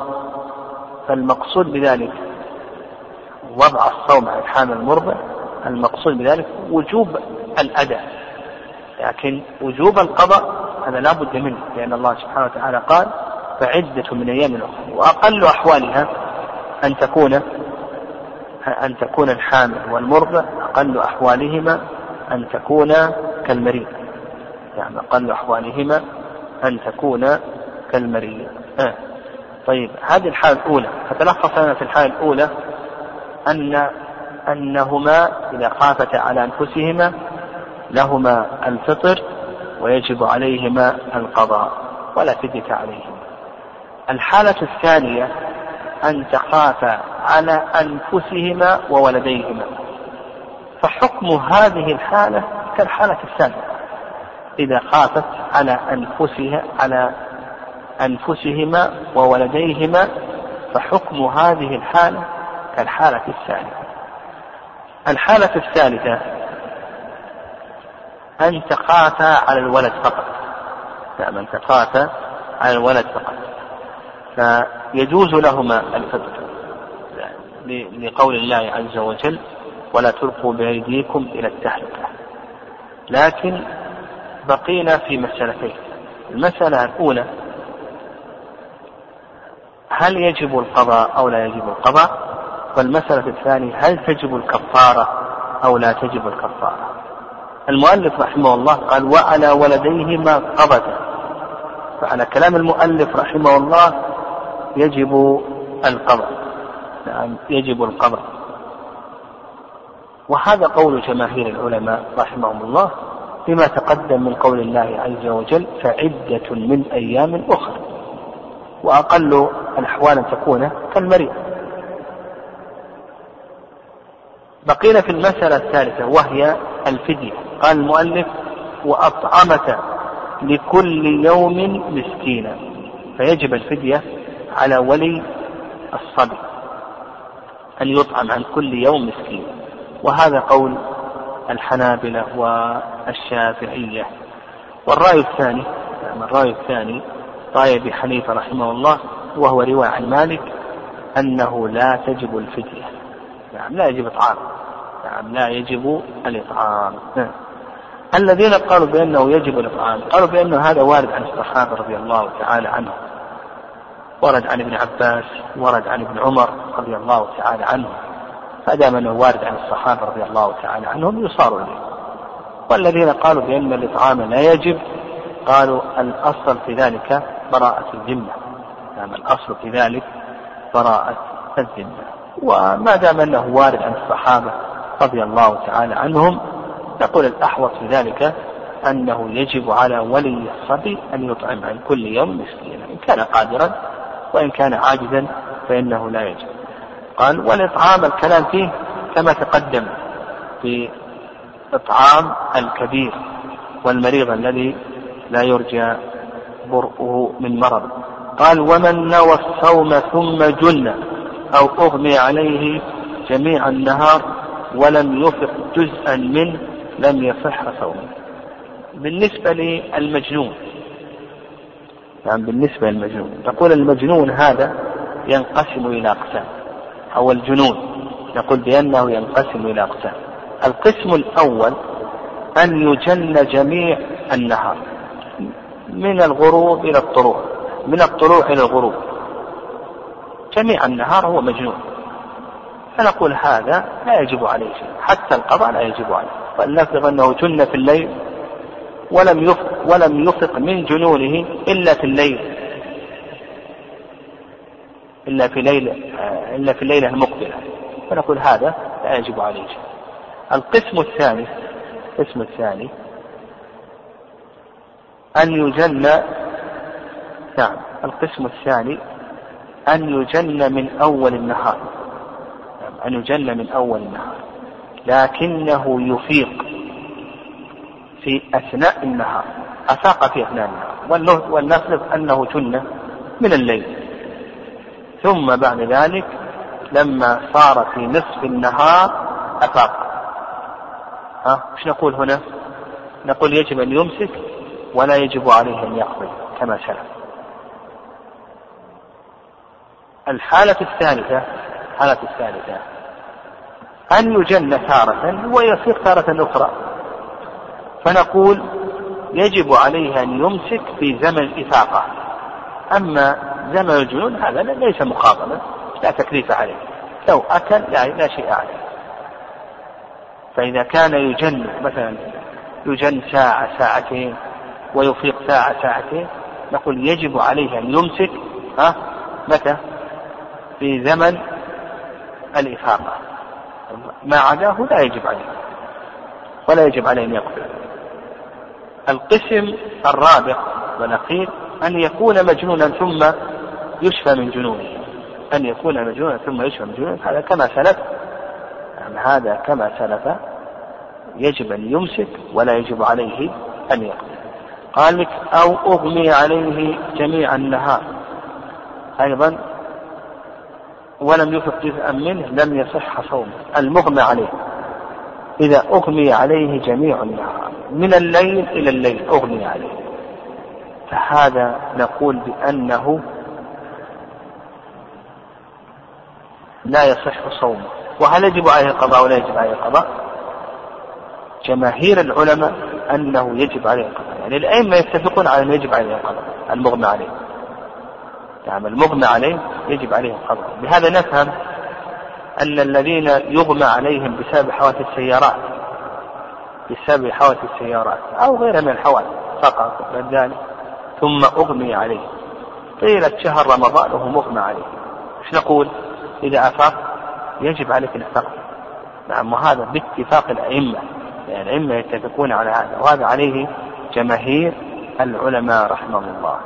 فالمقصود بذلك وضع الصوم على الحامل المرضع المقصود بذلك وجوب الأداء. لكن وجوب القضاء هذا لا بد منه لأن الله سبحانه وتعالى قال فعدة من أيام أخرى. وأقل أحوالها أن تكون أن تكون الحامل والمرضع أقل أحوالهما أن تكون كالمريض. يعني أقل أحوالهما أن تكون كالمريض. آه. طيب هذه الحالة الأولى. فتلخص لنا في الحالة الأولى أن أنهما إذا خافتا على أنفسهما لهما الفطر ويجب عليهما القضاء ولا فدية عليهما. الحالة الثانية أن تخافا على أنفسهما وولديهما. فحكم هذه الحالة كالحالة السابقة إذا خافت على أنفسها على أنفسهما وولديهما فحكم هذه الحالة كالحالة الثالثة. الحالة الثالثة أن تخافا على الولد فقط. نعم أن تخافا على الولد فقط. فيجوز لهما الفطر لقول الله عز وجل ولا تلقوا بأيديكم إلى التهلكة لكن بقينا في مسألتين. المسألة الأولى هل يجب القضاء أو لا يجب القضاء؟ والمسألة الثانية هل تجب الكفارة أو لا تجب الكفارة؟ المؤلف رحمه الله قال وعلى ولديهما قضتا فعلى كلام المؤلف رحمه الله يجب القضاء. نعم يجب القضاء. وهذا قول جماهير العلماء رحمهم الله. بما تقدم من قول الله عز وجل فعدة من أيام أخرى. وأقل الأحوال أن تكون كالمريض. بقينا في المسألة الثالثة وهي الفدية. قال المؤلف وأطعمة لكل يوم مسكينا. فيجب الفدية على ولي الصبي أن يطعم عن كل يوم مسكين. وهذا قول الحنابلة والشافعية. والرأي الثاني يعني الرأي الثاني رأي أبي حنيفة رحمه الله وهو رواية عن مالك أنه لا تجب الفدية. نعم لا يجب إطعام. نعم لا يجب الإطعام. نعم. الذين قالوا بأنه يجب الإطعام قالوا بأنه هذا وارد عن الصحابة رضي الله تعالى عنهم. ورد عن ابن عباس ورد عن ابن عمر رضي الله تعالى عنهم فدام انه وارد عن الصحابة رضي الله تعالى عنهم يصار إليه. والذين قالوا بأن الإطعام لا يجب قالوا الأصل في ذلك براءة الذمة. نعم الأصل في ذلك براءة الذمة. وما دام أنه وارد عن الصحابة رضي الله تعالى عنهم نقول الأحوط في ذلك أنه يجب على ولي الصبي أن يطعم عن كل يوم مسكينا إن كان قادرا وإن كان عاجزا فإنه لا يجب. قال والإطعام الكلام فيه كما تقدم في إطعام الكبير والمريض الذي لا يرجى برؤه من مرض. قال ومن نوى الصوم ثم جن أو أغمي عليه جميع النهار ولم يفق جزءا منه لم يصح صومه. بالنسبة للمجنون نعم بالنسبة للمجنون نقول المجنون هذا ينقسم إلى أقسام. أو الجنون نقول بأنه ينقسم إلى أقسام. القسم الأول أن يجن جميع النهار من الغروب إلى الطلوع من الطلوع إلى الغروب. جميع النهار هو مجنون. فنقول هذا لا يجب عليه شيء حتى القضاء لا يجب عليه. فلنفرض أنه جن في الليل ولم يفق ولم يفق من جنونه إلا في الليل. إلا في ليلة إلا في الليلة المقبلة. فنقول هذا لا يجب عليه القسم الثاني القسم الثاني أن يجن نعم القسم الثاني أن يجن من أول النهار. نعم، أن يجن من أول النهار. لكنه يفيق في أثناء النهار. أفاق في أثناء النهار. ولنفرض أنه جن من الليل. ثم بعد ذلك لما صار في نصف النهار أفاق. ها إيش نقول هنا؟ نقول يجب أن يمسك ولا يجب عليه أن يقضي كما سلف الحالة الثالثة الحالة الثالثة أن يجن تارة ويصير تارة أخرى. فنقول يجب عليه أن يمسك في زمن الإفاقة. أما زمن الجنون هذا ليس مقابلا لا تكليف عليه. لو أكل لا, لا شيء عليه. فإذا كان يجن مثلا يجن ساعة ساعتين ويفيق ساعة ساعتين نقول يجب عليه أن يمسك ها متى؟ في زمن الإفاقة. ما عداه لا يجب عليه. ولا يجب عليه أن يقبل. القسم الرابع والأخير أن يكون مجنونا ثم يشفى من جنونه أن يكون مجنونا ثم يشفى من جنونه هذا كما سلف. يعني هذا كما سلف. يجب أن يمسك ولا يجب عليه أن يقضي قال لك أو أغمي عليه جميع النهار. أيضا ولم يفق جزءا منه لم يصح صومه. المغمى عليه. إذا أغمي عليه جميع النهار. من الليل إلى الليل أغمي عليه. فهذا نقول بأنه لا يصح صومه. وهل يجب عليه القضاء ولا يجب عليه القضاء؟ جماهير العلماء أنه يجب عليه القضاء. يعني الأئمة يتفقون على أنه يجب عليه القضاء المغمى عليه. نعم المغمى عليه يجب عليه القضاء. بهذا نفهم أن الذين يغمى عليهم بسبب حوادث السيارات بسبب حوادث السيارات أو غيرها من الحوادث بعد ذلك ثم أغمي عليه. طيلة شهر رمضان وهو مغمى عليه. إيش نقول؟ إذا أفاق يجب عليك الإفطار نعم وهذا باتفاق الأئمة يعني الأئمة يتفقون على هذا وهذا عليه جماهير العلماء رحمهم الله.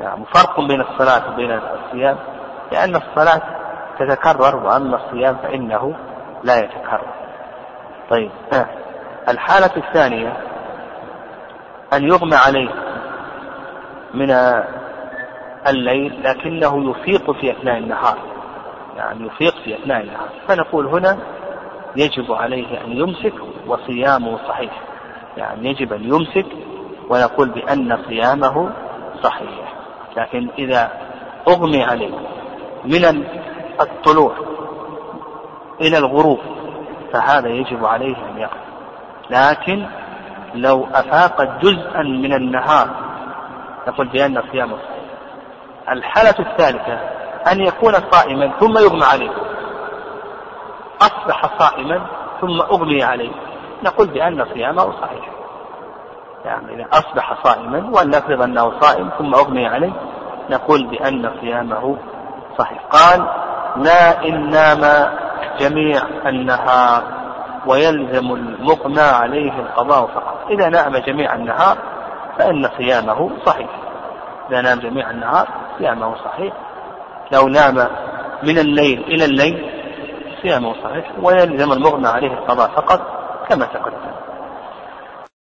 نعم فرق بين الصلاة وبين الصيام لأن الصلاة تتكرر وأما الصيام فإنه لا يتكرر. طيب. الحالة الثانية أن يغمى عليه من الليل لكنه يفيق في أثناء النهار. يعني يفيق في أثناء النهار. فنقول هنا يجب عليه أن يمسك وصيامه صحيح. يعني يجب أن يمسك ونقول بأن صيامه صحيح. لكن إذا أغمي عليه من الطلوع إلى الغروب فهذا يجب عليه أن يقف. لكن لو أفاق جزءا من النهار نقول بأن صيامه صحيح. الحالة الثالثة أن يكون صائما ثم يغمى عليه. أصبح صائما ثم أغمي عليه. نقول بأن صيامه صحيح. يعني إذا أصبح صائما ولنفرض أنه صائم ثم أغمي عليه نقول بأن صيامه صحيح. قال لا إن نام جميع النهار ويلزم المقنى عليه القضاء فقط. إذا نام جميع النهار فإن صيامه صحيح. إذا نام جميع النهار صيامه صحيح. لو نام من الليل إلى الليل صيامه صحيح ويلزم المغنى عليه القضاء فقط كما تقدم.